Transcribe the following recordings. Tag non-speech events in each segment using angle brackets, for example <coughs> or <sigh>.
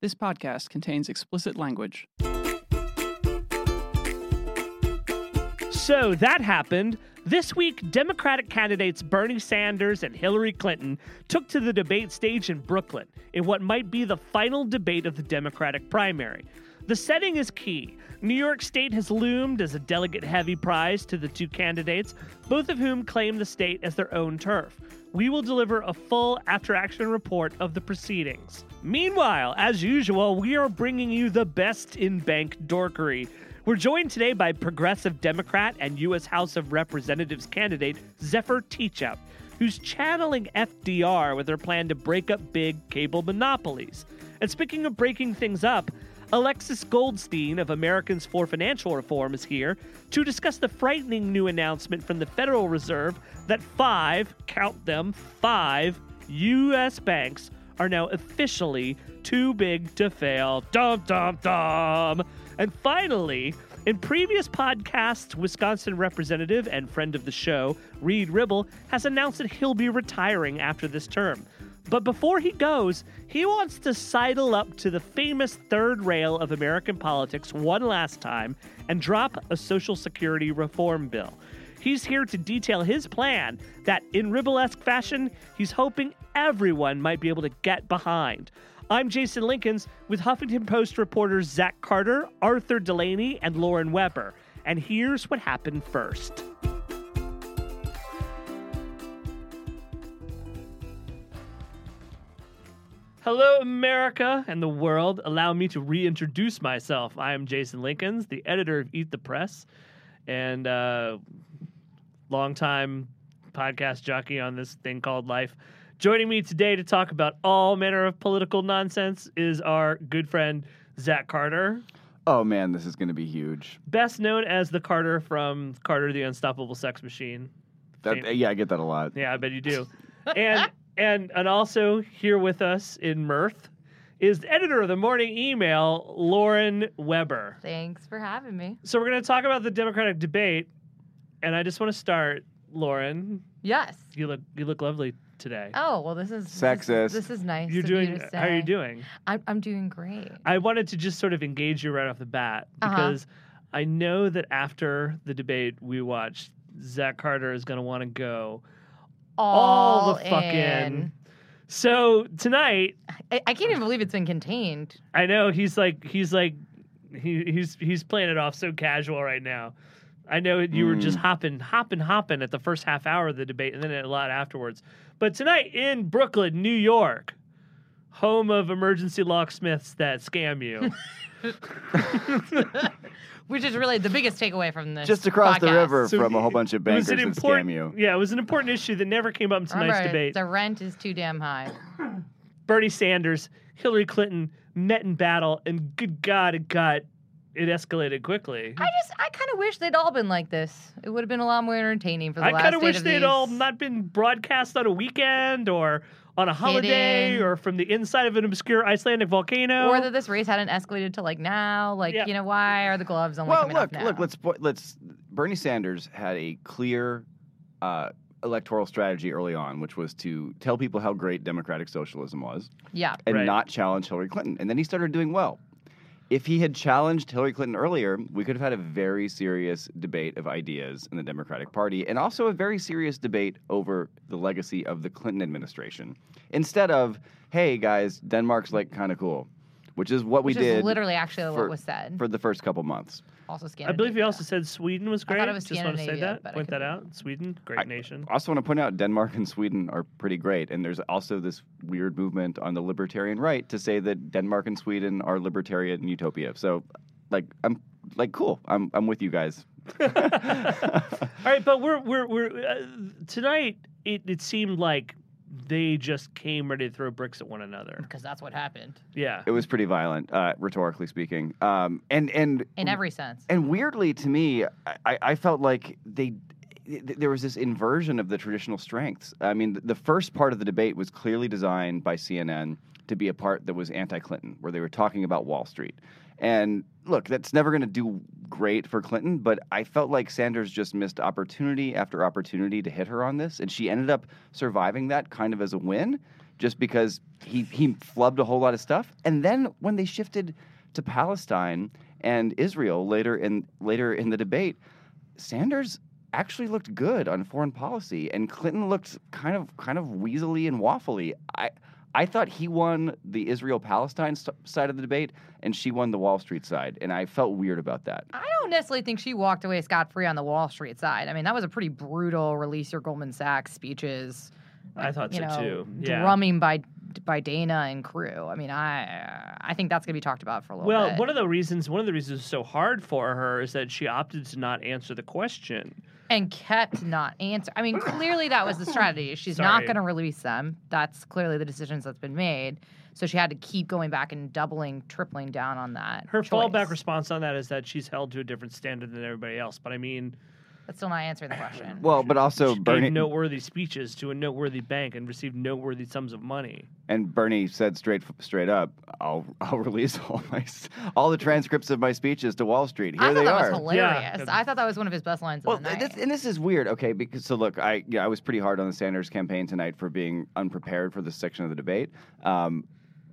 This podcast contains explicit language. So that happened. This week, Democratic candidates Bernie Sanders and Hillary Clinton took to the debate stage in Brooklyn in what might be the final debate of the Democratic primary. The setting is key. New York State has loomed as a delegate heavy prize to the two candidates, both of whom claim the state as their own turf. We will deliver a full after action report of the proceedings. Meanwhile, as usual, we are bringing you the best in bank dorkery. We're joined today by Progressive Democrat and U.S. House of Representatives candidate Zephyr Teachout, who's channeling FDR with her plan to break up big cable monopolies. And speaking of breaking things up, Alexis Goldstein of Americans for Financial Reform is here to discuss the frightening new announcement from the Federal Reserve that five, count them, five U.S. banks are now officially too big to fail. Dum, dum, dum. And finally, in previous podcasts, Wisconsin representative and friend of the show, Reed Ribble, has announced that he'll be retiring after this term. But before he goes, he wants to sidle up to the famous third rail of American politics one last time and drop a Social Security reform bill. He's here to detail his plan that, in Ribble-esque fashion, he's hoping everyone might be able to get behind. I'm Jason Linkins with Huffington Post reporters Zach Carter, Arthur Delaney, and Lauren Weber. And here's what happened first. Hello, America and the world. Allow me to reintroduce myself. I am Jason Linkins, the editor of Eat the Press and uh, longtime podcast jockey on this thing called life. Joining me today to talk about all manner of political nonsense is our good friend Zach Carter, Oh man, this is going to be huge. best known as the Carter from Carter the Unstoppable Sex Machine. That, yeah, I get that a lot. Yeah, I bet you do. and <laughs> and and also here with us in mirth is the editor of the morning email, Lauren Weber. Thanks for having me. So we're going to talk about the Democratic debate, and I just want to start, Lauren. Yes. You look you look lovely today. Oh well, this is Sexist. This is, nice. You're doing. You to How are you doing? I'm I'm doing great. I wanted to just sort of engage you right off the bat Uh-huh. because I know that after the debate we watched, Zach Carter is going to want to go all, the fucking. in. So tonight, I, I can't even believe it's been contained. I know he's like he's like he, he's he's playing it off so casual right now. I know you were just hmm. hopping, hopping, hopping at the first half hour of the debate, and then a lot afterwards. But tonight in Brooklyn, New York, home of emergency locksmiths that scam you. <laughs> Which is really the biggest takeaway from this. Just across the podcast. river So from a whole bunch of it bankers that important, scam you. Yeah, it was an important issue that never came up in tonight's Remember, debate. the rent is too damn high. <coughs> Bernie Sanders, Hillary Clinton met in battle, and good God, it got it escalated quickly. I just I kind of wish they'd all been like this. It would have been a lot more entertaining for the I last kind of eight wish of they'd these. all not been broadcast on a weekend or on a holiday Hidden. or from the inside of an obscure Icelandic volcano. Or that this race hadn't escalated to like now. Like Yeah. you know why are the gloves only Well, coming look, off now? look. Let's let's. Bernie Sanders had a clear uh, electoral strategy early on, which was to tell people how great democratic socialism was yeah. and Right. not challenge Hillary Clinton. And then he started doing well. If he had challenged Hillary Clinton earlier, we could have had a very serious debate of ideas in the Democratic Party and also a very serious debate over the legacy of the Clinton administration. Instead of, hey guys, Denmark's like kind of cool, which is what Which we is did literally actually for- what was said. for the first couple months. Also I believe he also said Sweden was I great. thought it was Just want to say that. Point that out. Sweden, great nation. I- nation. Also, want to point out Denmark and Sweden are pretty great, and there's also this weird movement on the libertarian right to say that Denmark and Sweden are libertarian utopia. So, like, I'm like, cool. I'm I'm with you guys. <laughs> <laughs> All right, but we're we're we're uh, tonight. It it seemed like they just came ready to throw bricks at one another. because that's what happened Yeah. It was pretty violent, uh, rhetorically speaking. Um, and and in every sense. and weirdly to me, I, I felt like they there was this inversion of the traditional strengths. I mean, the first part of the debate was clearly designed by CNN to be a part that was anti-Clinton, where they were talking about Wall Street. And look, that's never going to do great for Clinton, but I felt like Sanders just missed opportunity after opportunity to hit her on this, and she ended up surviving that kind of as a win, just because he he flubbed a whole lot of stuff. And then when they shifted to Palestine and Israel later in later in the debate, Sanders actually looked good on foreign policy, and Clinton looked kind of kind of weaselly and waffly. I I thought he won the Israel Palestine st- side of the debate, and she won the Wall Street side, and I felt weird about that. I don't necessarily think she walked away scot free on the Wall Street side. I mean, that was a pretty brutal release your Goldman Sachs speeches. I thought you so know, too. Yeah. drumming by by Dana and crew. I mean, I I think that's gonna be talked about for a little while. Well, bit. one of the reasons one of the reasons it's so hard for her is that she opted to not answer the question. And kept not answer. I mean, clearly that was the strategy. <laughs> She's not going to release them. That's clearly the decisions that's been made. So she had to keep going back and doubling, tripling down on that. Her choice. fallback response on that is that she's held to a different standard than everybody else. But I mean, That's still not answering the question. <laughs> Well, but also she Bernie gave noteworthy speeches to a noteworthy bank and received noteworthy sums of money. and Bernie said straight straight up, "I'll I'll <laughs> release all my s- all the transcripts of my speeches to Wall Street. Here I thought they that are." was hilarious. Yeah. I thought that was one of his best lines Well, of the night. this, and this is weird, okay? Because so look, I yeah, I was pretty hard on the Sanders campaign tonight for being unprepared for this section of the debate. Um,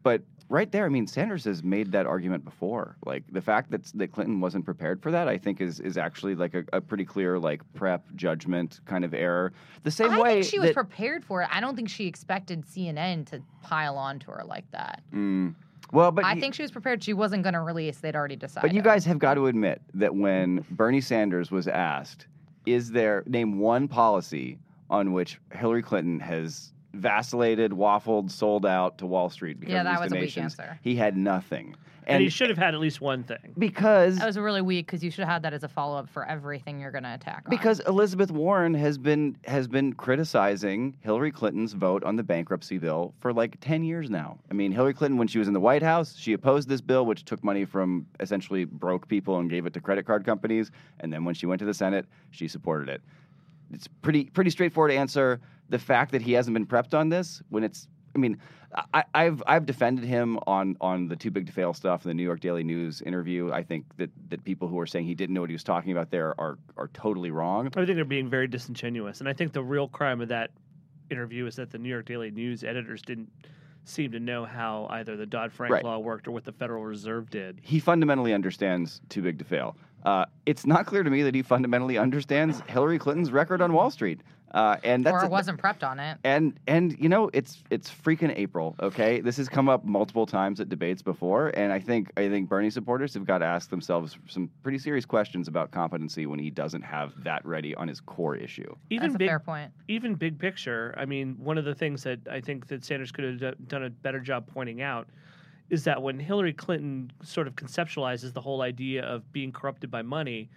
but right there, I mean, Sanders has made that argument before. Like the fact that that Clinton wasn't prepared for that, I think is is actually like a, a pretty clear like prep judgment kind of error. The same I way think she was that, prepared for it. I don't think she expected CNN to pile onto her like that. Mm, well, but I think she was prepared. She wasn't going to release. They'd already decided. But you guys have got to admit that when Bernie Sanders was asked, is there name one policy on which Hillary Clinton has vacillated, waffled, sold out to Wall Street because Yeah, of that these was a weak answer. He had nothing. And, he should have had at least one thing. because That was really weak because you should have had that as a follow up for everything you're going to attack. on. because Elizabeth Warren has been has been criticizing Hillary Clinton's vote on the bankruptcy bill for like 10 years now. I mean, Hillary Clinton when she was in the White House, she opposed this bill which took money from essentially broke people and gave it to credit card companies, and then when she went to the Senate, she supported it. It's pretty pretty straightforward answer. The fact that he hasn't been prepped on this when it's I mean, I, I've I've defended him on on the too big to fail stuff in the New York Daily News interview. I think that, that people who are saying he didn't know what he was talking about there are are totally wrong. I think they're being very disingenuous. And I think the real crime of that interview is that the New York Daily News editors didn't seem to know how either the Dodd Frank Right. law worked or what the Federal Reserve did. He fundamentally understands too big to fail. Uh, it's not clear to me that he fundamentally understands Hillary Clinton's record on Wall Street, uh, and that's or a- wasn't prepped on it. And and you know it's it's freaking April, okay? This has come up multiple times at debates before, and I think I think Bernie supporters have got to ask themselves some pretty serious questions about competency when he doesn't have that ready on his core issue. Even That's a big, fair point. even big picture, I mean, one of the things that I think that Sanders could have do- done a better job pointing out is that when Hillary Clinton sort of conceptualizes the whole idea of being corrupted by money,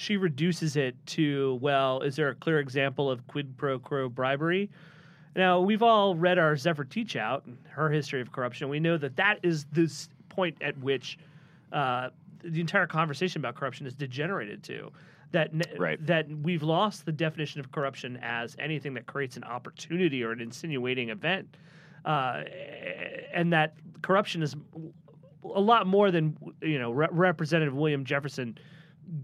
she reduces it to, well, is there a clear example of quid pro quo bribery? Now, we've all read our Zephyr Teachout, her history of corruption. We know that that is the point at which uh, the entire conversation about corruption is degenerated to. That n- Right. that we've lost the definition of corruption as anything that creates an opportunity or an insinuating event, uh, and that corruption is a lot more than you know Re- Representative William Jefferson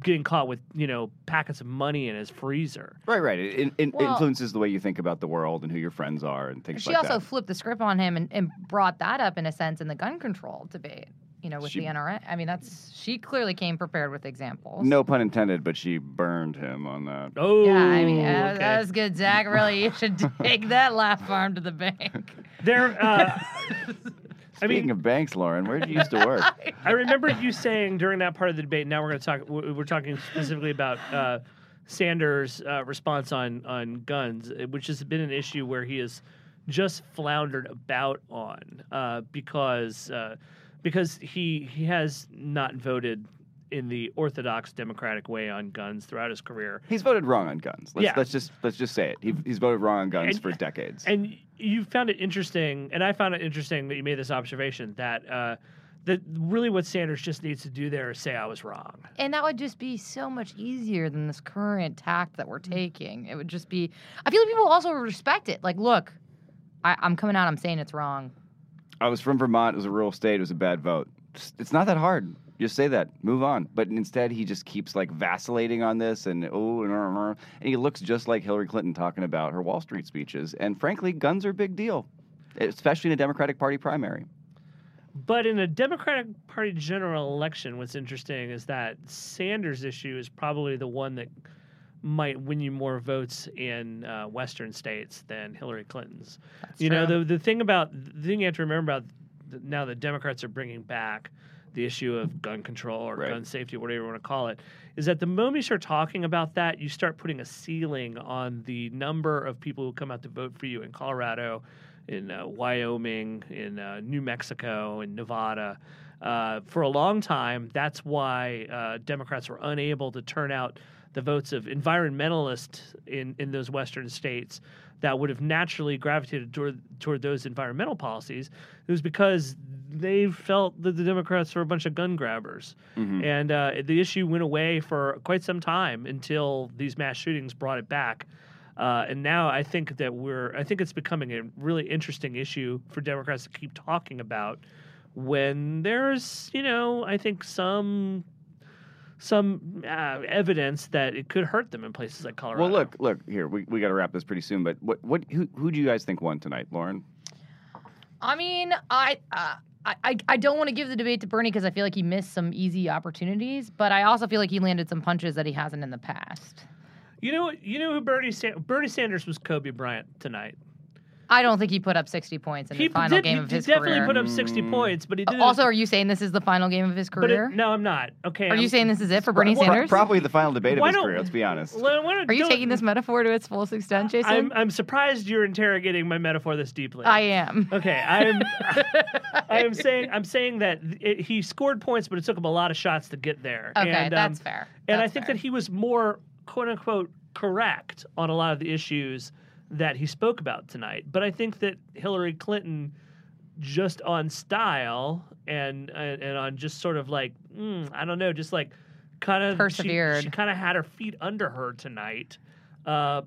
getting caught with you know packets of money in his freezer. Right, right. It, it, it Well- influences the way you think about the world and who your friends are and things She like also that. flipped the script on him and, and brought that up in a sense in the gun control debate. You know, with She- the NRA. I mean, that's she clearly came prepared with examples. No pun intended, but she burned him on that. Oh, Yeah, I mean, uh, okay. that was good, Zach. Really, you should <laughs> take that laugh farm to the bank. there. Uh, <laughs> I Speaking mean, of banks, Lauren, where did you used to work? <laughs> I remember you saying during that part of the debate. Now we're going to talk. we- We're talking specifically about uh, Sanders' uh, response on on guns, uh, which has been an issue where he has just floundered about on uh, because uh, because he he has not voted in the orthodox Democratic way on guns throughout his career. He's voted wrong on guns. Let's, Yeah. let's just let's just say it. He, he's voted wrong on guns And- for decades. And you found it interesting, and I found it interesting that you made this observation that uh, that really what Sanders just needs to do there is say I was wrong. And that would just be so much easier than this current tact that we're taking. It would just be. I feel like people also respect it. Like, look, I, I'm coming out. I'm saying it's wrong. I was from Vermont. It was a rural state. It was a bad vote. It's not that hard. Just say that. Move on. But instead, he just keeps like vacillating on this, and oh, and, and he looks just like Hillary Clinton talking about her Wall Street speeches. And frankly, guns are a big deal, especially in a Democratic Party primary. But in a Democratic Party general election, what's interesting is that Sanders' issue is probably the one that might win you more votes in uh, Western states than Hillary Clinton's. That's you know, the the thing about the thing you have to remember about the, now that Democrats are bringing back the issue of gun control or Right. gun safety, whatever you want to call it, is that the moment you start talking about that, you start putting a ceiling on the number of people who come out to vote for you in Colorado, in uh, Wyoming, in uh, New Mexico, in Nevada. Uh, for a long time, that's why uh, Democrats were unable to turn out the votes of environmentalists in, in those Western states that would have naturally gravitated toward, toward those environmental policies. It was because they felt that the Democrats were a bunch of gun grabbers. And uh, the issue went away for quite some time until these mass shootings brought it back. Uh, and now I think that we're, I think it's becoming a really interesting issue for Democrats to keep talking about when there's, you know, I think some some uh, evidence that it could hurt them in places like Colorado. Well, look, look here. We, we got to wrap this pretty soon. But what what who, who do you guys think won tonight, Lauren? I mean, I. Uh, I, I, I don't want to give the debate to Bernie because I feel like he missed some easy opportunities, but I also feel like he landed some punches that he hasn't in the past. you know, you know who Bernie Sa- Bernie Sanders was Kobe Bryant tonight. I don't think he put up 60 points in he the final did, game of his career. He definitely put up sixty points, but he Uh, did also, are you saying this is the final game of his career? it, no, I'm not. Okay, Are you I'm- saying this is it for Bernie Pro- Sanders? Probably the final debate of Why his career. Let's be honest. Well, why Are you taking this metaphor to its fullest extent, Jason? I'm I'm surprised you're interrogating my metaphor this deeply. I am. Okay, I'm. <laughs> I am saying I'm saying that it, he scored points, but it took him a lot of shots to get there. Okay, and, um, that's fair. And I think fair. that he was more quote unquote correct on a lot of the issues that he spoke about tonight. But I think that Hillary Clinton, just on style and and, and on just sort of like mm, I don't know, just like kind of Persevered. She, kind of had her feet under her tonight. Uh,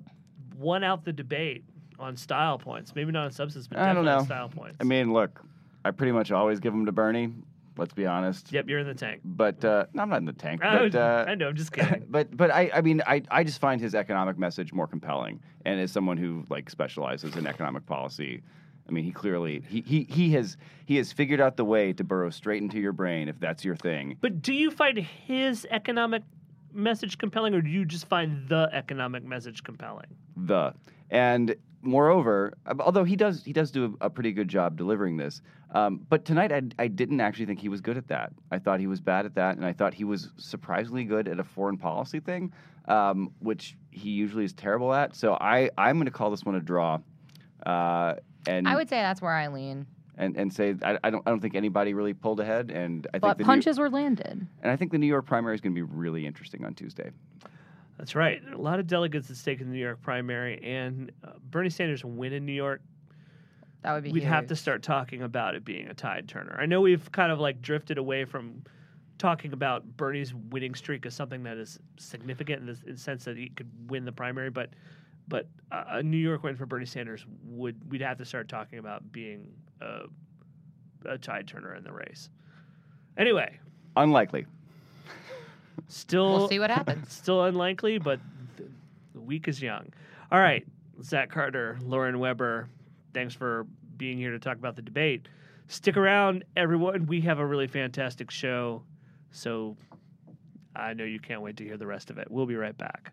won out the debate on style points. Maybe not on substance, but I don't definitely on know. style points. I mean, look, I pretty much always give them to Bernie. Let's be honest. yep, you're in the tank. But uh, no, I'm not in the tank. I, But uh, I know, I'm just kidding. <laughs> but but I, I mean I, I just find his economic message more compelling and as someone who like specializes in economic policy I mean he clearly he, he, he has he has figured out the way to burrow straight into your brain if that's your thing But do you find his economic message compelling, or do you just find the economic message compelling? the and moreover although he does he does do a, a pretty good job delivering this um, but tonight I, I didn't actually think he was good at that I thought he was bad at that and I thought he was surprisingly good at a foreign policy thing um, which he usually is terrible at so I I'm going to call this one a draw uh, and I would say that's where I lean. and, and say I, I don't I don't think anybody really pulled ahead, and I think But the punches were landed. And I think the New York primary is going to be really interesting on Tuesday. That's right. A lot of delegates at stake in the New York primary, and uh, Bernie Sanders win in New York. That would be We'd have to start talking about it being a tide turner. I know we've kind of like drifted away from talking about Bernie's winning streak as something that is significant in the, in the sense that he could win the primary, but but uh, a New York win for Bernie Sanders would we'd have to start talking about being a, a tide turner in the race. Anyway, Unlikely. Still, We'll see what happens. <laughs> Still unlikely, but th- the week is young. All right, Zach Carter, Lauren Weber, thanks for being here to talk about the debate. Stick around, everyone. We have a really fantastic show, so I know you can't wait to hear the rest of it. We'll be right back.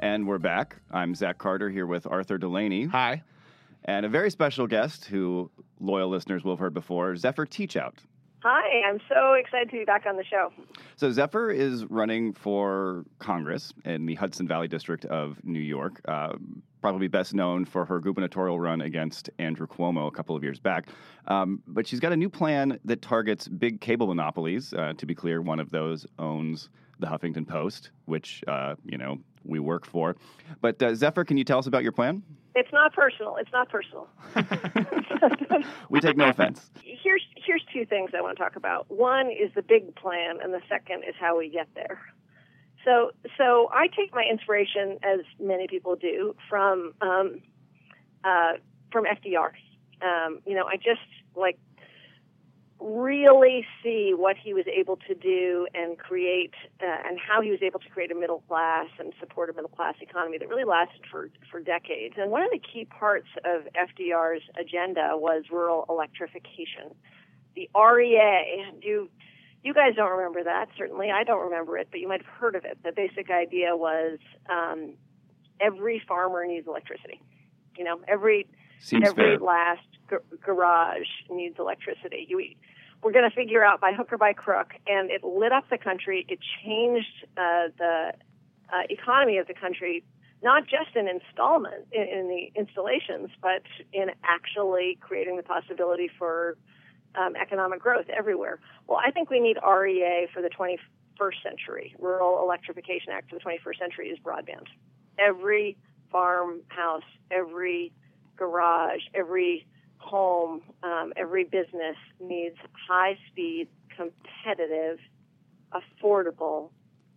And we're back. I'm Zach Carter here with Arthur Delaney. Hi. And a very special guest who loyal listeners will have heard before, Zephyr Teachout. Hi, I'm so excited to be back on the show. So Zephyr is running for Congress in the Hudson Valley District of New York. Uh, probably best known for her gubernatorial run against Andrew Cuomo a couple of years back. Um, but she's got a new plan that targets big cable monopolies. Uh, to be clear, one of those owns the Huffington Post, which uh, you know we work for. But uh, Zephyr, can you tell us about your plan? It's not personal. It's not personal. <laughs> we take no offense. Here's here's two things I want to talk about. One is the big plan, and the second is how we get there. So so I take my inspiration, as many people do, from um, uh, from FDR. Um, you know, I just like really see what he was able to do and create uh, and how he was able to create a middle class and support a middle class economy that really lasted for for decades. And one of the key parts of FDR's agenda was rural electrification. The REA, you you guys don't remember that, certainly I don't remember it, but you might have heard of it. The basic idea was um, every farmer needs electricity. You know, every Seems every fair. last g- garage needs electricity. You, we're going to figure out by hook or by crook, and it lit up the country. It changed uh, the uh, economy of the country, not just in installment in, in the installations, but in actually creating the possibility for um, economic growth everywhere. Well, I think we need REA for the 21st century. Rural Electrification Act for the 21st century is broadband. Every farmhouse, every garage, every home, um, every business needs high speed, competitive, affordable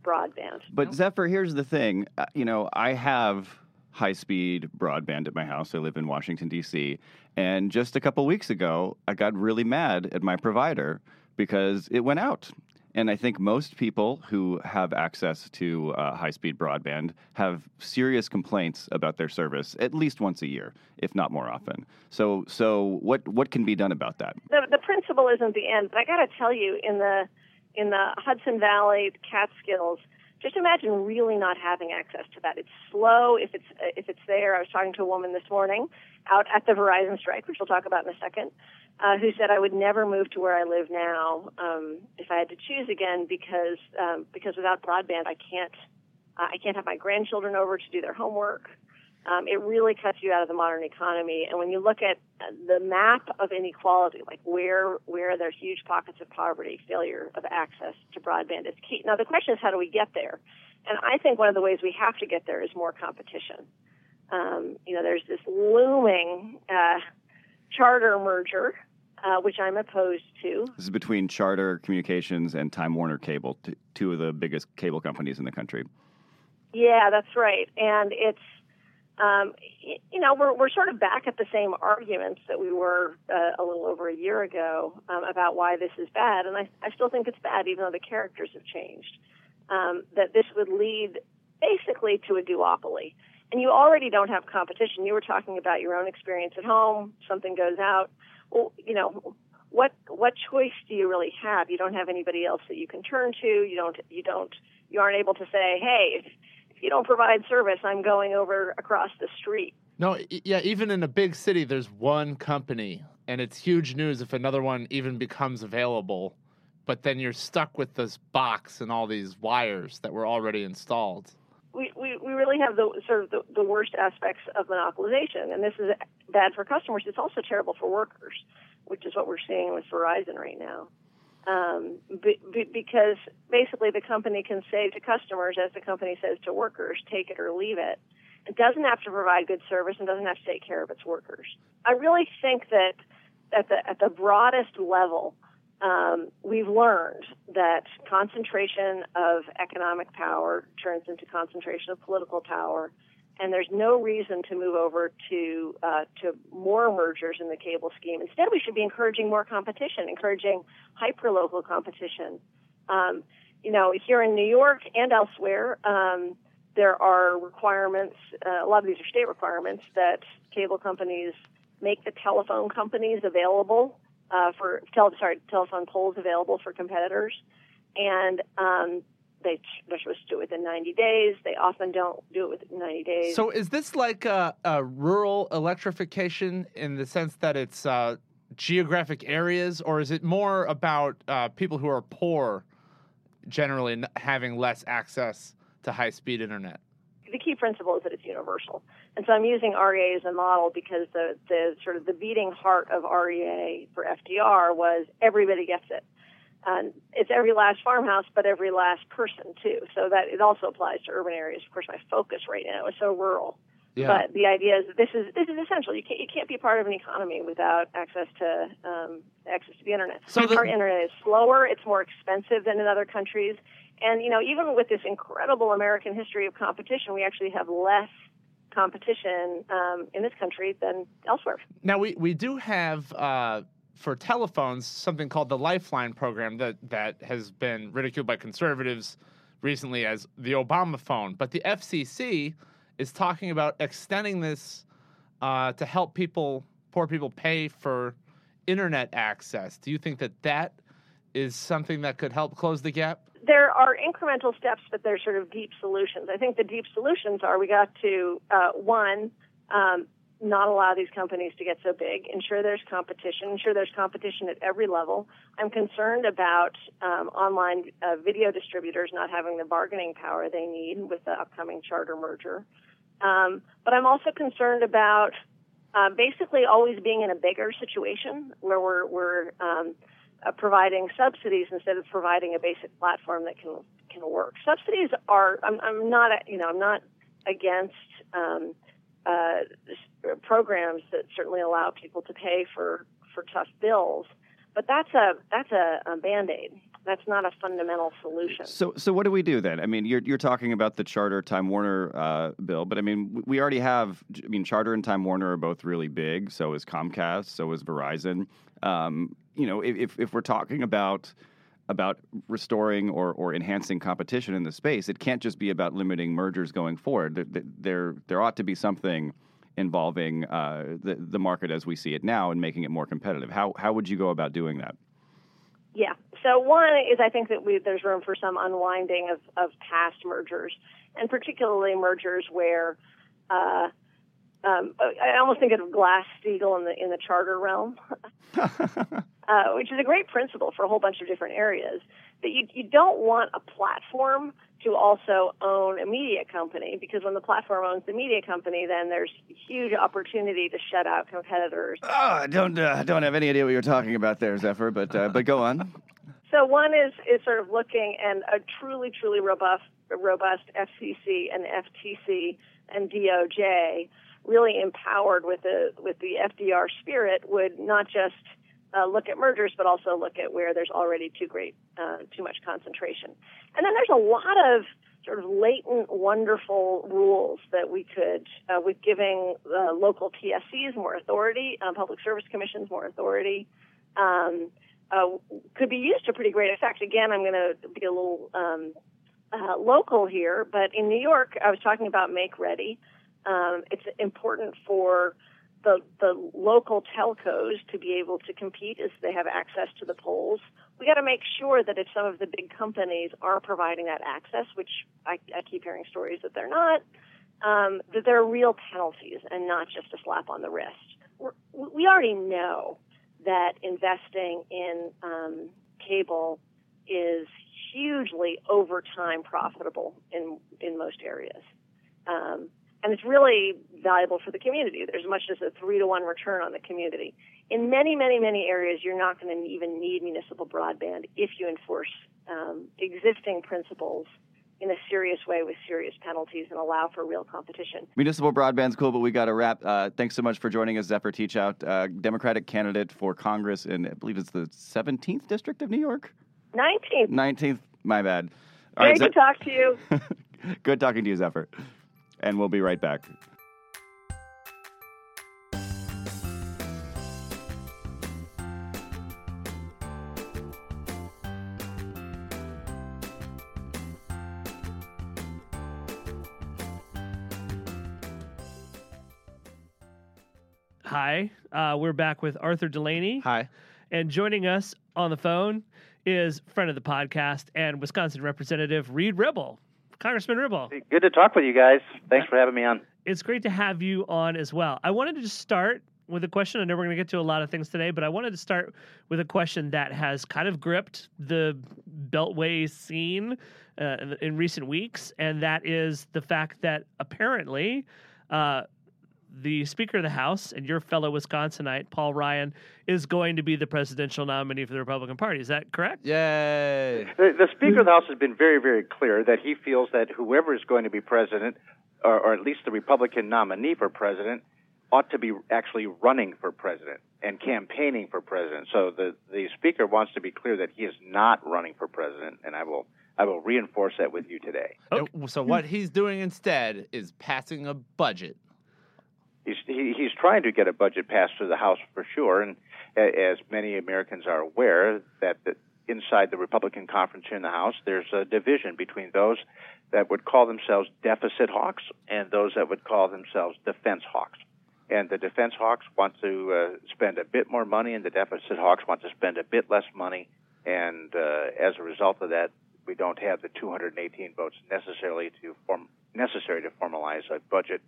broadband. But Zephyr, here's the thing. Uh, you know, I have high speed broadband at my house. I live in Washington, D.C. And just a couple weeks ago, I got really mad at my provider because it went out. And I think most people who have access to uh, high speed broadband have serious complaints about their service at least once a year, if not more often. So, so what, what can be done about that? the the principle isn't the end, but I got to tell you, in the in the Hudson Valley, Catskills, just imagine really not having access to that. It's slow if it's if it's there. I was talking to a woman this morning out at the Verizon strike, which we'll talk about in a second, uh, who said I would never move to where I live now um, if I had to choose again because um, because without broadband I can't uh, I can't have my grandchildren over to do their homework. Um, it really cuts you out of the modern economy. And when you look at uh, the map of inequality, like where where there's huge pockets of poverty, failure of access to broadband is key. Now the question is, how do we get there? And I think one of the ways we have to get there is more competition. Um, you know, there's this looming uh, charter merger, uh, which I'm opposed to. This is between Charter Communications and Time Warner Cable, t- two of the biggest cable companies in the country. Yeah, that's right. And it's, um, you know, we're, we're sort of back at the same arguments that we were uh, a little over a year ago um, about why this is bad. And I, I still think it's bad, even though the characters have changed. Um, that this would lead basically to a duopoly. And you already don't have competition. You were talking about your own experience at home. Something goes out. Well, you know, what what choice do you really have? You don't have anybody else that you can turn to. You don't you don't you aren't able to say, hey, if, if you don't provide service, I'm going over across the street. No, yeah, even in a big city, there's one company and it's huge news if another one even becomes available. But then you're stuck with this box and all these wires that were already installed. We, we, we really have the sort of the, the worst aspects of monopolization, and this is bad for customers. It's also terrible for workers, which is what we're seeing with Verizon right now. Um, be, be, because basically the company can say to customers, as the company says to workers, take it or leave it. It doesn't have to provide good service and doesn't have to take care of its workers. I really think that at the at the broadest level, um, we've learned that concentration of economic power turns into concentration of political power, and there's no reason to move over to uh, to more mergers in the cable scheme. Instead, we should be encouraging more competition, encouraging hyperlocal competition. Um, you know, here in New York and elsewhere, um, there are requirements. Uh, a lot of these are state requirements that cable companies make the telephone companies available uh, for tele- sorry telephone poles available for competitors, and um, they they're supposed to do it within 90 days. They often don't do it within 90 days. So is this like a, a rural electrification in the sense that it's uh, geographic areas, or is it more about uh, people who are poor generally having less access to high speed internet? the key principle is that it's universal. And so I'm using REA as a model because the, the sort of the beating heart of REA for FDR was everybody gets it. And it's every last farmhouse, but every last person too. So that it also applies to urban areas. Of course, my focus right now is so rural. Yeah. But the idea is that this is this is essential. You can't you can't be part of an economy without access to um, access to the internet. So the- Our internet is slower. It's more expensive than in other countries. And you know, even with this incredible American history of competition, we actually have less competition um, in this country than elsewhere. Now we we do have uh, for telephones something called the Lifeline program that that has been ridiculed by conservatives recently as the Obama phone, but the FCC is talking about extending this uh, to help people, poor people, pay for internet access. Do you think that that is something that could help close the gap? There are incremental steps, but they're sort of deep solutions. I think the deep solutions are we got to uh, one, um, not allow these companies to get so big. Ensure there's competition. Ensure there's competition at every level. I'm concerned about um, online uh, video distributors not having the bargaining power they need with the upcoming charter merger. Um, but I'm also concerned about uh, basically always being in a bigger situation where we're, we're um, uh, providing subsidies instead of providing a basic platform that can can work. Subsidies are I'm, I'm not you know I'm not against um, uh, programs that certainly allow people to pay for for tough bills, but that's a that's a, a band aid. That's not a fundamental solution. So, so what do we do then? I mean, you're you're talking about the Charter Time Warner uh, bill, but I mean, we already have. I mean, Charter and Time Warner are both really big. So is Comcast. So is Verizon. Um, you know, if if we're talking about about restoring or, or enhancing competition in the space, it can't just be about limiting mergers going forward. There there, there ought to be something involving uh, the the market as we see it now and making it more competitive. How how would you go about doing that? Yeah. So one is I think that we, there's room for some unwinding of, of past mergers, and particularly mergers where uh, um, I almost think of Glass Steagall in the in the charter realm, <laughs> <laughs> uh, which is a great principle for a whole bunch of different areas. That you you don't want a platform to also own a media company because when the platform owns the media company, then there's huge opportunity to shut out competitors. Oh, I don't uh, don't have any idea what you're talking about there, Zephyr. But uh, but go on. <laughs> So one is is sort of looking and a truly truly robust robust FCC and FTC and DOJ really empowered with the with the FDR spirit would not just uh, look at mergers, but also look at where there's already too great, uh, too much concentration. And then there's a lot of sort of latent, wonderful rules that we could, uh, with giving uh, local TSCs more authority, um, public service commissions more authority, um, uh, could be used to pretty great effect. Again, I'm going to be a little um, uh, local here, but in New York, I was talking about Make Ready. Um, it's important for the, the local telcos to be able to compete as they have access to the poles. We got to make sure that if some of the big companies are providing that access, which I, I keep hearing stories that they're not, um, that there are real penalties and not just a slap on the wrist. We're, we already know that investing in um, cable is hugely over time profitable in in most areas. Um, and it's really valuable for the community. There's as much as a three to one return on the community. In many, many, many areas, you're not going to even need municipal broadband if you enforce um, existing principles in a serious way with serious penalties and allow for real competition. Municipal broadband's cool, but we got to wrap. Uh, thanks so much for joining us, Zephyr Teachout, uh, Democratic candidate for Congress in, I believe it's the 17th district of New York. 19th. 19th. My bad. All Great right, to talk to you. <laughs> Good talking to you, Zephyr. And we'll be right back. Hi, uh, we're back with Arthur Delaney. Hi. And joining us on the phone is friend of the podcast and Wisconsin Representative Reed Ribble. Congressman Ribble. Good to talk with you guys. Thanks for having me on. It's great to have you on as well. I wanted to just start with a question. I know we're going to get to a lot of things today, but I wanted to start with a question that has kind of gripped the Beltway scene uh, in, in, recent weeks, and that is the fact that apparently uh, the Speaker of the House and your fellow Wisconsinite, Paul Ryan, is going to be the presidential nominee for the Republican Party. Is that correct? Yay. The, the Speaker of the House has been very, very clear that he feels that whoever is going to be president, or, or at least the Republican nominee for president, ought to be actually running for president and campaigning for president. So the, the Speaker wants to be clear that he is not running for president, and I will. I will reinforce that with you today. Okay. So what he's doing instead is passing a budget he's he, he's trying to get a budget passed through the House for sure, and as many Americans are aware, that the, inside the Republican conference in the House, there's a division between those that would call themselves deficit hawks and those that would call themselves defense hawks. And the defense hawks want to uh, spend a bit more money, and the deficit hawks want to spend a bit less money. And uh, as a result of that, we don't have the 218 votes necessarily to form necessary to formalize a budget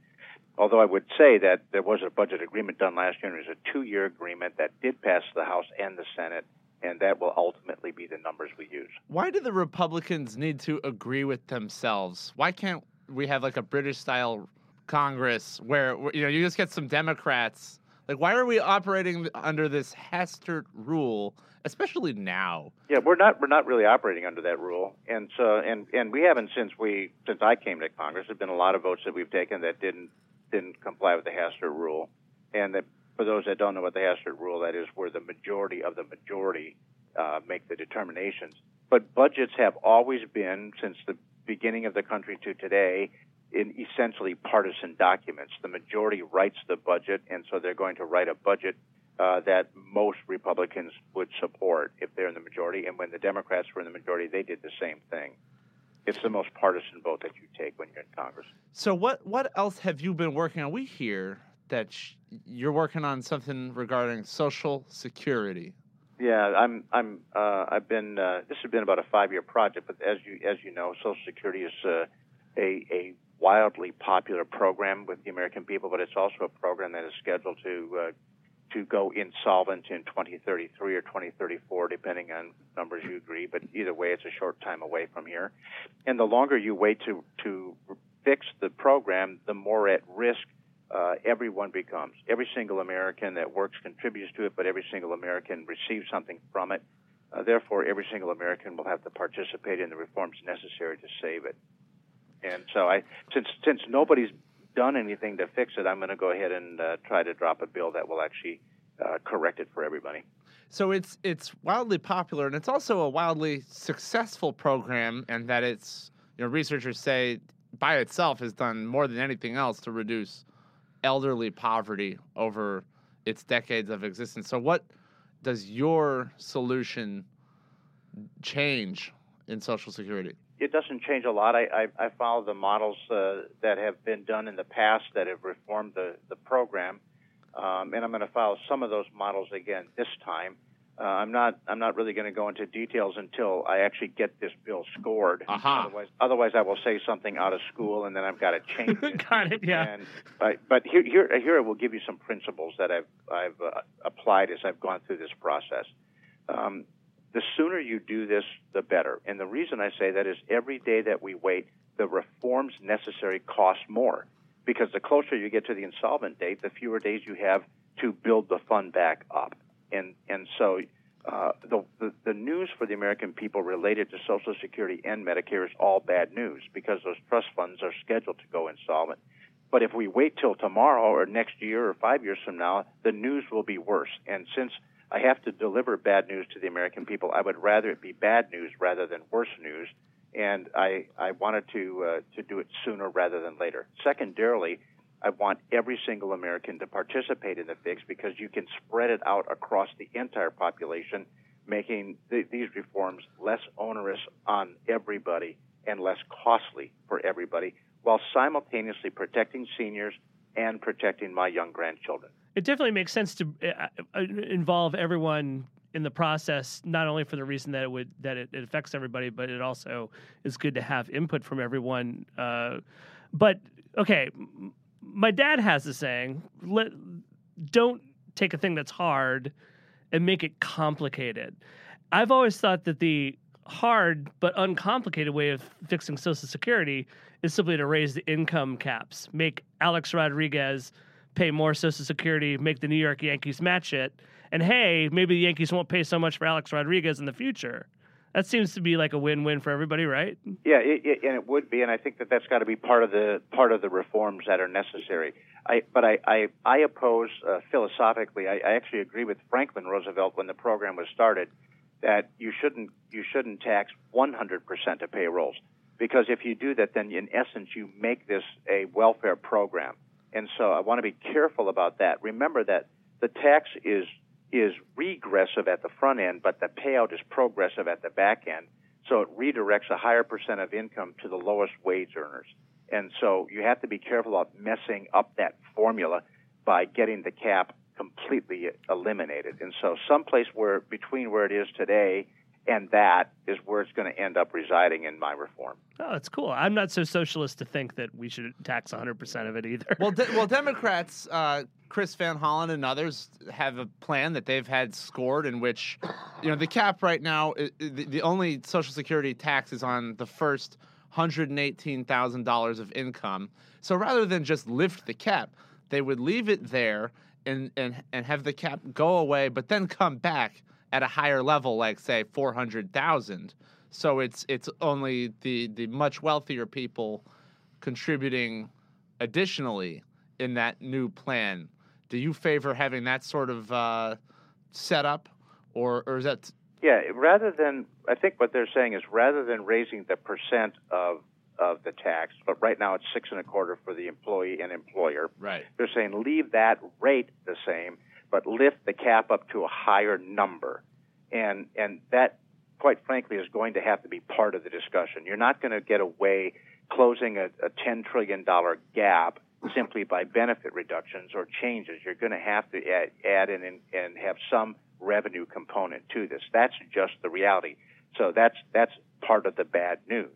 Although I would say that there was a budget agreement done last year, and it was a two-year agreement that did pass the House and the Senate, and that will ultimately be the numbers we use. Why do the Republicans need to agree with themselves? Why can't we have like a British-style Congress where you know you just get some Democrats? Like, why are we operating under this Hastert rule, especially now? Yeah, we're not we're not really operating under that rule, and so and and we haven't since we since I came to Congress. There've been a lot of votes that we've taken that didn't didn't comply with the Hastert rule, and that for those that don't know what the Hastert rule, that is where the majority of the majority uh, make the determinations. But budgets have always been, since the beginning of the country to today, in essentially partisan documents. The majority writes the budget, and so they're going to write a budget uh, that most Republicans would support if they're in the majority. And when the Democrats were in the majority, they did the same thing it's the most partisan vote that you take when you're in Congress. So what what else have you been working on? We hear that sh- you're working on something regarding Social Security. Yeah, I'm I'm uh, I've been uh, this has been about a five year project, but as you as you know, Social Security is uh, a a wildly popular program with the American people, but it's also a program that is scheduled to uh, to go insolvent in 2033 or 2034, depending on numbers you agree. But either way, it's a short time away from here. And the longer you wait to to fix the program, the more at risk uh, everyone becomes. Every single American that works contributes to it, but every single American receives something from it. Uh, therefore, every single American will have to participate in the reforms necessary to save it. And so, I since since nobody's done anything to fix it, I'm going to go ahead and uh, try to drop a bill that will actually uh, correct it for everybody. So it's it's wildly popular, and it's also a wildly successful program, and that it's you know researchers say by itself has done more than anything else to reduce elderly poverty over its decades of existence. So what does your solution change in Social Security? It doesn't change a lot. I, I, I follow the models uh, that have been done in the past that have reformed the, the program, um, and I'm going to follow some of those models again this time. Uh, I'm not. I'm not really going to go into details until I actually get this bill scored. Aha. Otherwise, otherwise, I will say something out of school, and then I've got to change it. <laughs> Got it. Yeah. And, but but here, here, here I will give you some principles that I've I've uh, applied as I've gone through this process. Um, the sooner you do this, the better. And the reason I say that is every day that we wait, the reforms necessary cost more. Because the closer you get to the insolvent date, the fewer days you have to build the fund back up. And and so uh, the, the the news for the American people related to Social Security and Medicare is all bad news because those trust funds are scheduled to go insolvent. But if we wait till tomorrow or next year or five years from now, the news will be worse. And since I have to deliver bad news to the American people, I would rather it be bad news rather than worse news. And I, I wanted to uh, to do it sooner rather than later. Secondarily, I want every single American to participate in the fix because you can spread it out across the entire population, making th- these reforms less onerous on everybody and less costly for everybody, while simultaneously protecting seniors and protecting my young grandchildren. It definitely makes sense to uh, uh, involve everyone in the process, not only for the reason that it would that it, it affects everybody, but it also is good to have input from everyone. Uh, but okay, my dad has a saying: Let, "Don't take a thing that's hard and make it complicated." I've always thought that the hard but uncomplicated way of fixing Social Security is simply to raise the income caps, make Alex Rodriguez pay more Social Security, make the New York Yankees match it, and hey, maybe the Yankees won't pay so much for Alex Rodriguez in the future. That seems to be like a win-win for everybody, right? Yeah, it, it, and it would be, and I think that that's got to be part of the part of the reforms that are necessary. I, but I, I, I oppose uh, philosophically. I, I actually agree with Franklin Roosevelt when the program was started that you shouldn't you shouldn't tax 100% of payrolls because if you do that, then in essence you make this a welfare program. And so I want to be careful about that. Remember that the tax is is regressive at the front end, but the payout is progressive at the back end. So it redirects a higher percent of income to the lowest wage earners. And so you have to be careful about messing up that formula by getting the cap completely eliminated. And so someplace where between where it is today and that is where it's going to end up residing in my reform. Oh, that's cool. I'm not so socialist to think that we should tax 100% of it either. Well, <laughs> de- well, Democrats, uh, Chris Van Hollen and others have a plan that they've had scored in which, you know, the cap right now, i- i- the, the only Social Security tax is on the first $118,000 of income. So rather than just lift the cap, they would leave it there and, and, and have the cap go away, but then come back at a higher level, like say 400,000. So it's it's only the the much wealthier people contributing additionally in that new plan. Do you favor having that sort of uh, setup, or or is that Yeah, rather than I think what they're saying is rather than raising the percent of of the tax, but right now it's six and a quarter for the employee and employer. right? They're saying leave that rate the same, but lift the cap up to a higher number, and and that, quite frankly, is going to have to be part of the discussion. You're not going to get away closing a, a ten trillion dollar gap simply by benefit reductions or changes. You're going to have to add, add in and, and have some revenue component to this. That's just the reality. So that's that's part of the bad news.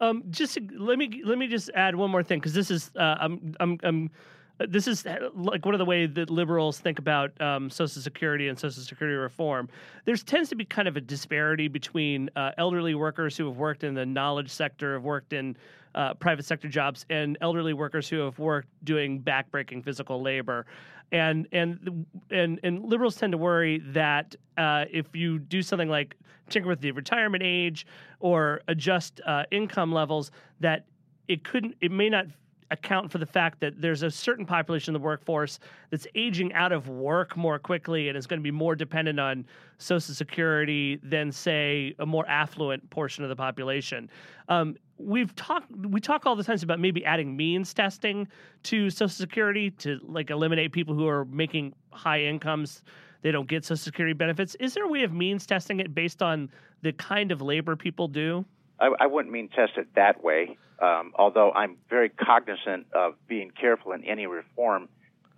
Um, just let me let me just add one more thing because this is uh, I'm I'm. I'm this is uh, like one of the ways that liberals think about um, Social Security and Social Security reform. There tends to be kind of a disparity between uh, elderly workers who have worked in the knowledge sector, have worked in uh, private sector jobs, and elderly workers who have worked doing backbreaking physical labor. And and and and liberals tend to worry that uh, if you do something like tinker with the retirement age or adjust uh, income levels, that it couldn't, it may not account for the fact that there's a certain population of the workforce that's aging out of work more quickly and is going to be more dependent on Social Security than, say, a more affluent portion of the population. Um, we've talked, we talk all the times about maybe adding means testing to Social Security to like eliminate people who are making high incomes. They don't get Social Security benefits. Is there a way of means testing it based on the kind of labor people do? I, I wouldn't mean test it that way, um, although I'm very cognizant of being careful in any reform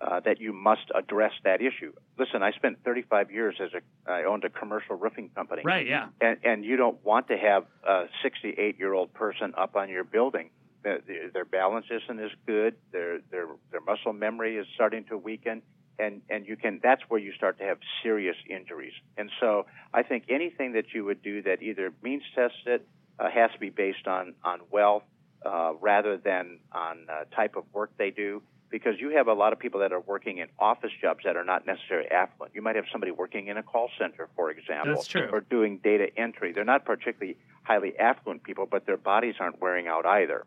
uh, that you must address that issue. Listen, I spent 35 years as a I owned a commercial roofing company. Right, yeah. And and you don't want to have a 68 year old person up on your building. Their, their- their balance isn't as good. Their their their muscle memory is starting to weaken. And and you can that's where you start to have serious injuries. And so I think anything that you would do that either means test it uh, has to be based on on wealth uh, rather than on uh, type of work they do because you have a lot of people that are working in office jobs that are not necessarily affluent. You might have somebody working in a call center, for example, That's true. or doing data entry. They're not particularly highly affluent people, but their bodies aren't wearing out either.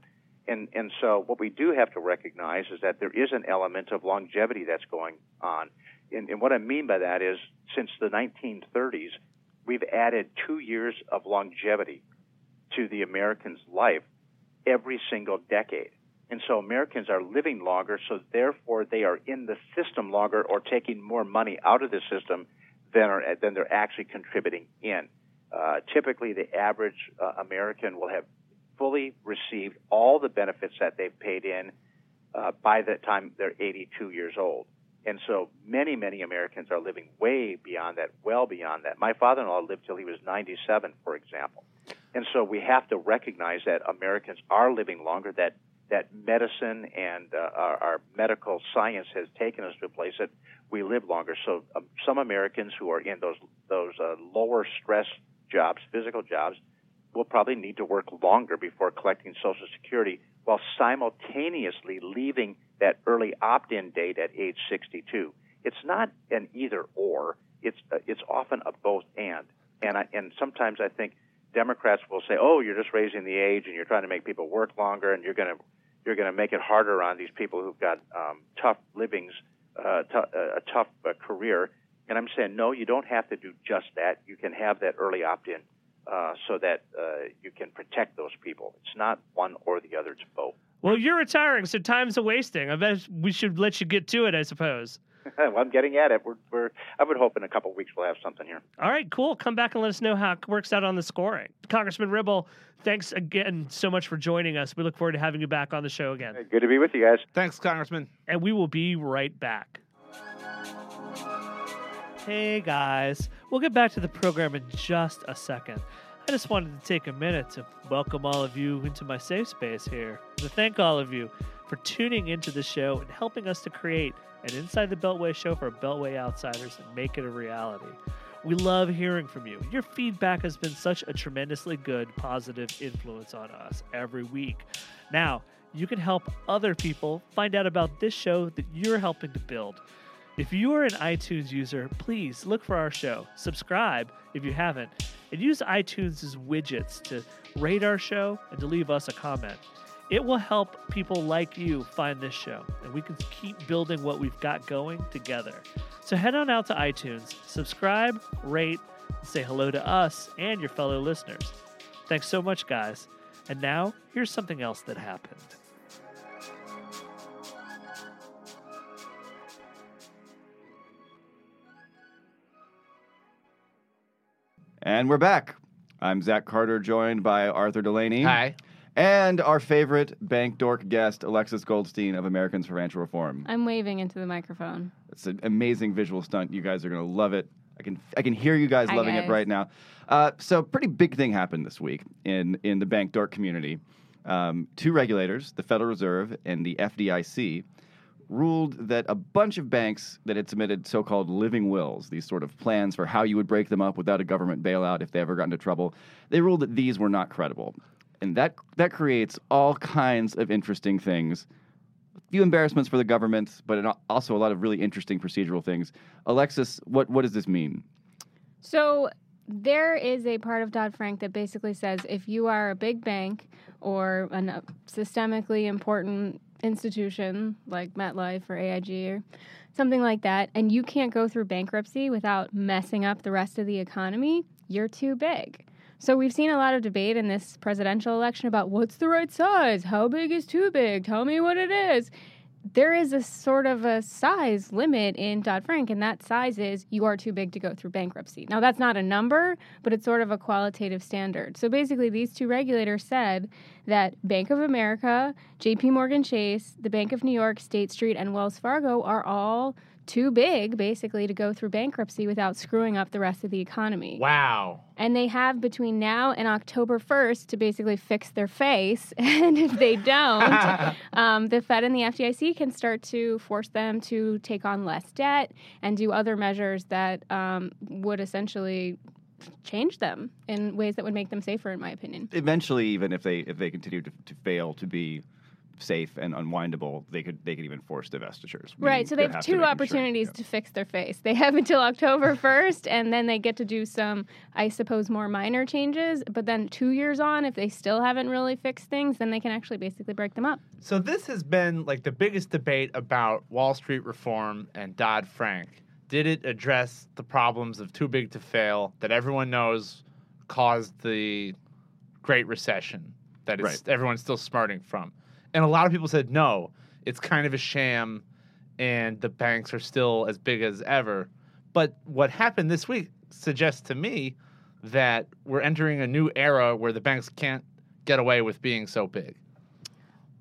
And and so what we do have to recognize is that there is an element of longevity that's going on. And, and what I mean by that is since the 1930s, we've added two years of longevity to the American's life every single decade. And so Americans are living longer, so therefore they are in the system longer or taking more money out of the system than, are, than they're actually contributing in. Uh, typically, the average uh, American will have fully received all the benefits that they've paid in uh, by the time they're 82 years old. And so many, many Americans are living way beyond that, well beyond that. My father in law lived till he was 97, for example. And so we have to recognize that Americans are living longer, that, that medicine and uh, our, our medical science has taken us to a place that we live longer. So um, some Americans who are in those, those uh, lower stress jobs, physical jobs, will probably need to work longer before collecting Social Security while simultaneously leaving that early opt-in date at age 62. It's not an either or. It's uh, it's often a both and. And I, and sometimes I think Democrats will say, "Oh, you're just raising the age and you're trying to make people work longer and you're going to you're going to make it harder on these people who've got um, tough livings, uh, t- uh, a tough uh, career." And I'm saying, no, you don't have to do just that. You can have that early opt-in uh, so that uh, you can protect those people. It's not one or the other; it's both. Well, you're retiring, so time's a wasting. I bet we should let you get to it, I suppose. Well, <laughs> I'm getting at it. We're, we're, I would hope in a couple of weeks we'll have something here. All right, cool. Come back and let us know how it works out on the scoring. Congressman Ribble, thanks again so much for joining us. We look forward to having you back on the show again. Good to be with you guys. Thanks, Congressman. And we will be right back. Hey guys, we'll get back to the program in just a second. I just wanted to take a minute to welcome all of you into my safe space here, to thank all of you for tuning into the show and helping us to create an Inside the Beltway show for Beltway outsiders and make it a reality. We love hearing from you. Your feedback has been such a tremendously good, positive influence on us every week. Now, you can help other people find out about this show that you're helping to build. If you are an iTunes user, please look for our show, subscribe if you haven't, and use iTunes' widgets to rate our show and to leave us a comment. It will help people like you find this show, and we can keep building what we've got going together. So head on out to iTunes, subscribe, rate, and say hello to us and your fellow listeners. Thanks so much, guys. And now, here's something else that happened. And we're back. I'm Zach Carter, joined by Arthur Delaney. Hi. And our favorite bank dork guest, Alexis Goldstein of Americans for Financial Reform. I'm waving into the microphone. It's an amazing visual stunt. You guys are going to love it. I can I can hear you guys Hi, loving guys. it right now. Uh, so, pretty big thing happened this week in in the bank dork community. Um, two regulators, the Federal Reserve and the FDIC, ruled that a bunch of banks that had submitted so-called living wills, these sort of plans for how you would break them up without a government bailout if they ever got into trouble, they ruled that these were not credible, and that that creates all kinds of interesting things few embarrassments for the government, but also a lot of really interesting procedural things. Alexis, what what does this mean? So there is a part of Dodd Frank that basically says if you are a big bank or a uh, systemically important institution like MetLife or AIG or something like that, and you can't go through bankruptcy without messing up the rest of the economy, you're too big. So we've seen a lot of debate in this presidential election about what's the right size? How big is too big? Tell me what it is. there is a sort of a size limit in Dodd Frank, and that size is you are too big to go through bankruptcy. Now, that's not a number, but it's sort of a qualitative standard. So basically, these two regulators said that Bank of America, JP Morgan Chase, the Bank of New York, State Street, and Wells Fargo are all too big, basically, to go through bankruptcy without screwing up the rest of the economy. Wow. And they have between now and October 1st to basically fix their face. <laughs> And if they don't, <laughs> um, the Fed and the FDIC can start to force them to take on less debt and do other measures that um, would essentially change them in ways that would make them safer, in my opinion. Eventually, even if they if they continue to, to fail to be safe and unwindable, they could they could even force divestitures. Right. So they have has to two be a opportunities to fix their face. They have until October <laughs> 1st, and then they get to do some, I suppose, more minor changes. But then two years on, if they still haven't really fixed things, then they can actually basically break them up. So this has been like the biggest debate about Wall Street reform and Dodd Frank. Did it address the problems of too big to fail that everyone knows caused the Great Recession that is Right. everyone's still smarting from? And a lot of people said no, it's kind of a sham and the banks are still as big as ever. But what happened this week suggests to me that we're entering a new era where the banks can't get away with being so big.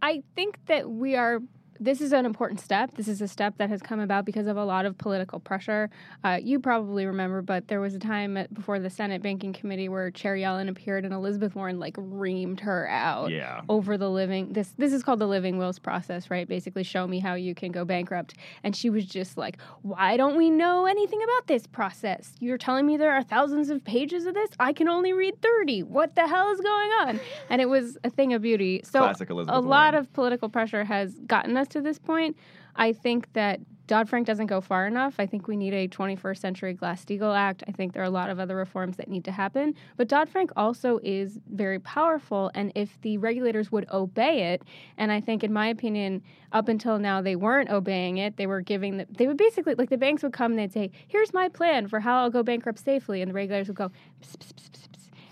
I think that we are. This is an important step. This is a step that has come about because of a lot of political pressure. Uh, you probably remember, but there was a time at, before the Senate Banking Committee where Chair Yellen appeared and Elizabeth Warren like reamed her out Yeah. over the living. This this is called the living wills process, right? Basically, show me how you can go bankrupt. And she was just like, "Why don't we know anything about this process? You're telling me there are thousands of pages of this. I can only read thirty. What the hell is going on?" And it was a thing of beauty. So Classic Elizabeth a lot of political pressure has gotten us to this point. I think that Dodd Frank doesn't go far enough. I think we need a 21st Century Glass Steagall Act. I think there are a lot of other reforms that need to happen. But Dodd Frank also is very powerful. And if the regulators would obey it, and I think, in my opinion, up until now, they weren't obeying it, they were giving, the, they would basically, like the banks would come and they'd say, here's my plan for how I'll go bankrupt safely. And the regulators would go, "Psst, psst, psst, psst, psst.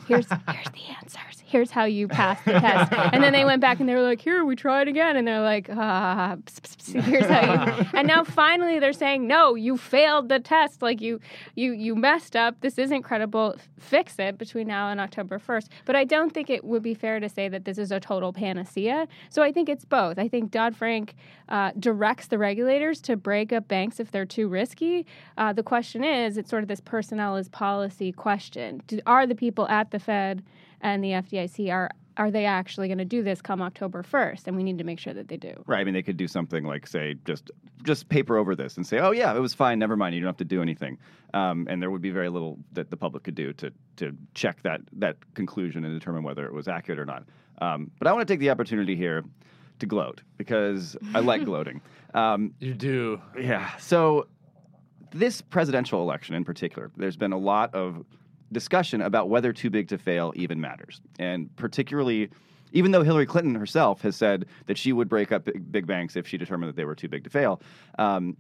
Here's, <laughs> here's the answers. Here's how you pass the test. And then they went back and they were like, here, we try it again. And they're like, ah, psst, psst, psst. here's how you. <laughs> And now finally they're saying, no, you failed the test. Like you, you, you messed up. This isn't credible. F- Fix it between now and October 1st. But I don't think it would be fair to say that this is a total panacea. So I think it's both. I think Dodd Frank uh, directs the regulators to break up banks if they're too risky. Uh, the question is, it's sort of this personnel is policy question. Do, are the people at the Fed and the FDIC are are they actually going to do this come October 1st? And we need to make sure that they do. Right. I mean, they could do something like say just just paper over this and say, oh yeah, it was fine. Never mind. You don't have to do anything. Um, and there would be very little that the public could do to to check that that conclusion and determine whether it was accurate or not. Um, but I want to take the opportunity here to gloat because I like <laughs> gloating. Um, You do. yeah. So this presidential election in particular, there's been a lot of discussion about whether too big to fail even matters. And particularly, even though Hillary Clinton herself has said that she would break up big, big banks if she determined that they were too big to fail, um,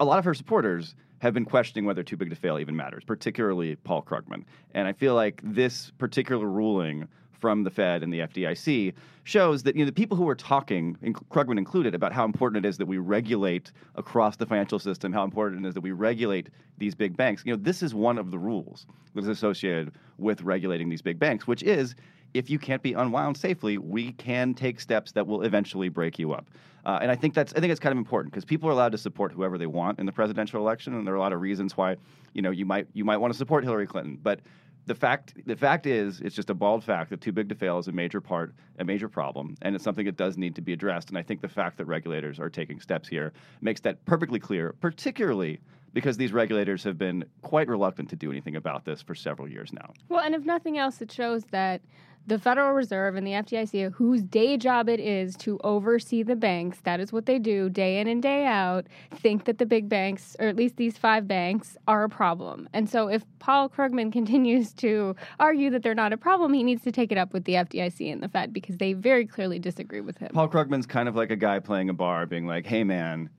a lot of her supporters have been questioning whether too big to fail even matters, particularly Paul Krugman. And I feel like this particular ruling from the Fed and the FDIC shows that you know the people who were talking, Krugman included, about how important it is that we regulate across the financial system, how important it is that we regulate these big banks. You know, this is one of the rules that is associated with regulating these big banks, which is if you can't be unwound safely, we can take steps that will eventually break you up. Uh, and I think that's I think it's kind of important because people are allowed to support whoever they want in the presidential election, and there are a lot of reasons why you know you might you might want to support Hillary Clinton, but the fact the fact is it's just a bald fact that too big to fail is a major part a major problem and it's something that does need to be addressed and i think the fact that regulators are taking steps here makes that perfectly clear particularly because these regulators have been quite reluctant to do anything about this for several years now Well, and if nothing else, it shows that the Federal Reserve and the FDIC, whose day job it is to oversee the banks, that is what they do day in and day out, think that the big banks, or at least these five banks, are a problem. And so if Paul Krugman <laughs> continues to argue that they're not a problem, he needs to take it up with the FDIC and the Fed because they very clearly disagree with him. paul krugman's kind of like a guy playing a bar being like hey man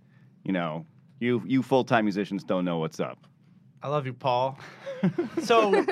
you know you you full-time musicians don't know what's up I love you, Paul. <laughs> so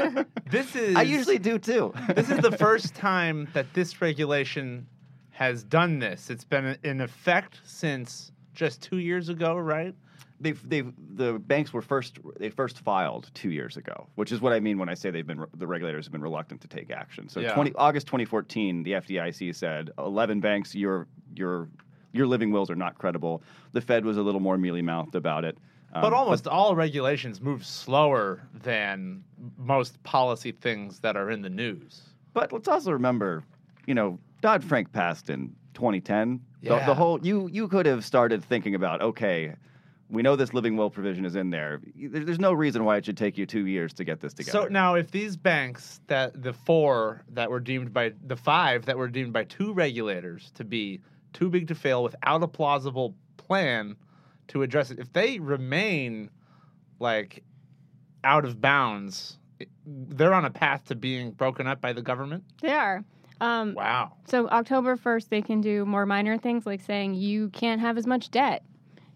this is i usually do too this is the <laughs> first time that this regulation has done this. It's been in effect since just two years ago, right? They've, they've, the banks were first, they first filed two years ago, which is what I mean when I say they've been, the regulators have been reluctant to take action. So Yeah. 20, August 2014, the FDIC said 11 banks, your, your, your living wills are not credible. The Fed was a little more mealy mouthed about it. Um, But almost all regulations move slower than most policy things that are in the news. But let's also remember, you know, Dodd Frank passed in 2010. The, Yeah. the whole you you could have started thinking about okay, we know this living will provision is in there. There- There's no reason why it should take you two years to get this together. So now, if these banks that the four that were deemed by the five that were deemed by two regulators to be too big to fail without a plausible plan to address it, if they remain like out of bounds, they're on a path to being broken up by the government. They are. Um, Wow. So October 1st, they can do more minor things like saying you can't have as much debt.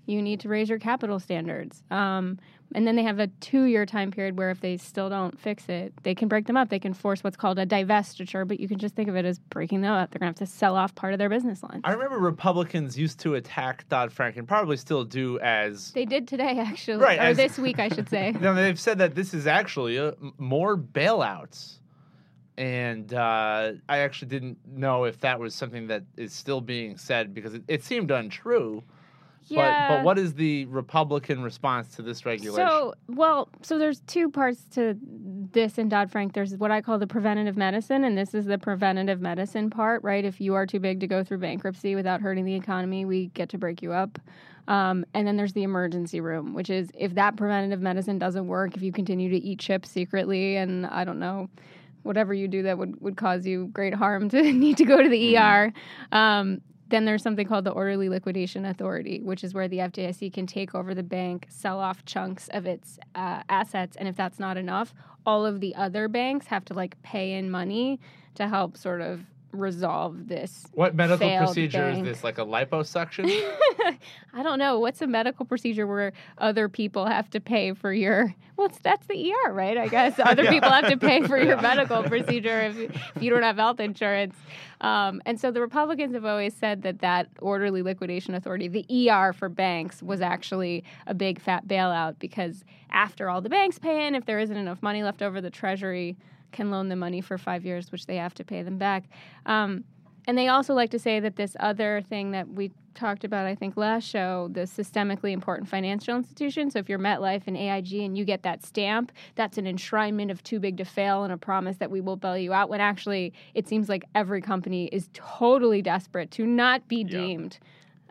You need to raise your capital standards. Um, and then they have a two year time period where if they still don't fix it, they can break them up. They can force what's called a divestiture, but you can just think of it as breaking them up. They're going to have to sell off part of their business line. I remember Republicans used to attack Dodd Frank and probably still do as They did today, actually. Right, Or as- this week, I should say. <laughs> No, they've said that this is actually a, m- more bailouts. And uh, I actually didn't know if that was something that is still being said because it, it seemed untrue. But, Yeah. but what is the Republican response to this regulation? So, well, so there's two parts to this in Dodd Frank. There's what I call the preventative medicine, and this is the preventative medicine part, right? If you are too big to go through bankruptcy without hurting the economy, we get to break you up. Um, and then there's the emergency room, which is if that preventative medicine doesn't work, if you continue to eat chips secretly, and I don't know, whatever you do that would, would cause you great harm to <laughs> need to go to the ER. Um, then there's something called the Orderly Liquidation Authority, which is where the FDIC can take over the bank, sell off chunks of its uh, assets, and if that's not enough, all of the other banks have to like pay in money to help sort of resolve this. what medical procedure bank. is this? Like a liposuction? <laughs> I don't know. What's a medical procedure where other people have to pay for your? Well, it's, that's the ER, right? I guess <laughs> other Yeah. people have to pay for your medical <laughs> procedure if, you- if you don't have health insurance. Um, and so the Republicans have always said that that orderly liquidation authority, the ER for banks, was actually a big fat bailout because after all the banks pay in, if there isn't enough money left over, the Treasury can loan them money for five years, which they have to pay them back. Um, and they also like to say that this other thing that we talked about, I think, last show, the systemically important financial institution. So if you're MetLife and AIG and you get that stamp, that's an enshrinement of too big to fail and a promise that we will bail you out. When actually, it seems like every company is totally desperate to not be deemed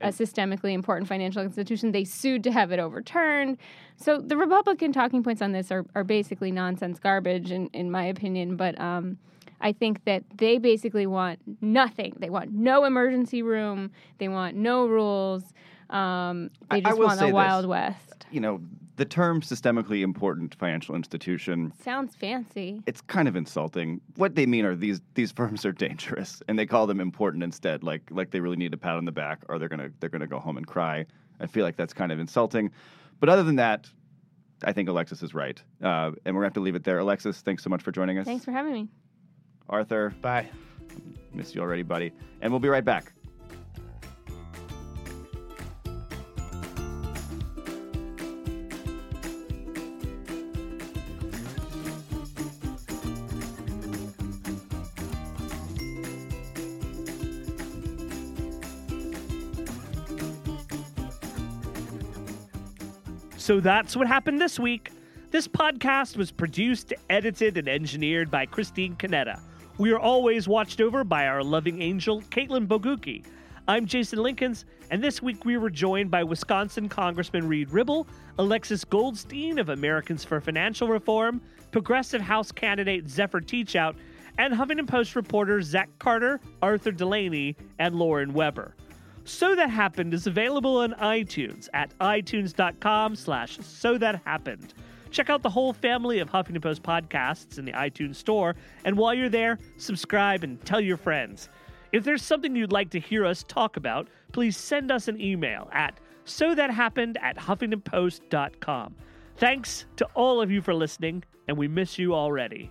a systemically important financial institution. They sued to have it overturned. So the Republican talking points on this are, are basically nonsense garbage, in, in my opinion. But um, I think that they basically want nothing. They want no emergency room. They want no rules. Um, they just want the this. Wild West. you know, the term systemically important financial institution Sounds fancy. it's kind of insulting. What they mean are these these <laughs> firms are dangerous, and they call them important instead, like like they really need a pat on the back, or they're gonna they're gonna go home and cry. I feel like that's kind of insulting. But other than that, I think Alexis is right, uh, and we're gonna have to leave it there. Alexis, thanks so much for joining us. Thanks for having me. Arthur, Bye. miss you already, buddy, and we'll be right back. So that's what happened this week. This podcast was produced, edited, and engineered by Christine Conetta. We are always watched over by our loving angel, Caitlin Boguki. I'm Jason Linkins, and this week we were joined by Wisconsin Congressman Reid Ribble, Alexis Goldstein of Americans for Financial Reform, Progressive House candidate Zephyr Teachout, and Huffington Post reporters Zach Carter, Arthur Delaney, and Lauren Weber. So That Happened is available on iTunes at itunes.com slash so that happened. Check out the whole family of Huffington Post podcasts in the iTunes store, and while you're there, subscribe and tell your friends. If there's something you'd like to hear us talk about, please send us an email at so that happened at huffingtonpost.com. Thanks to all of you for listening, and we miss you already.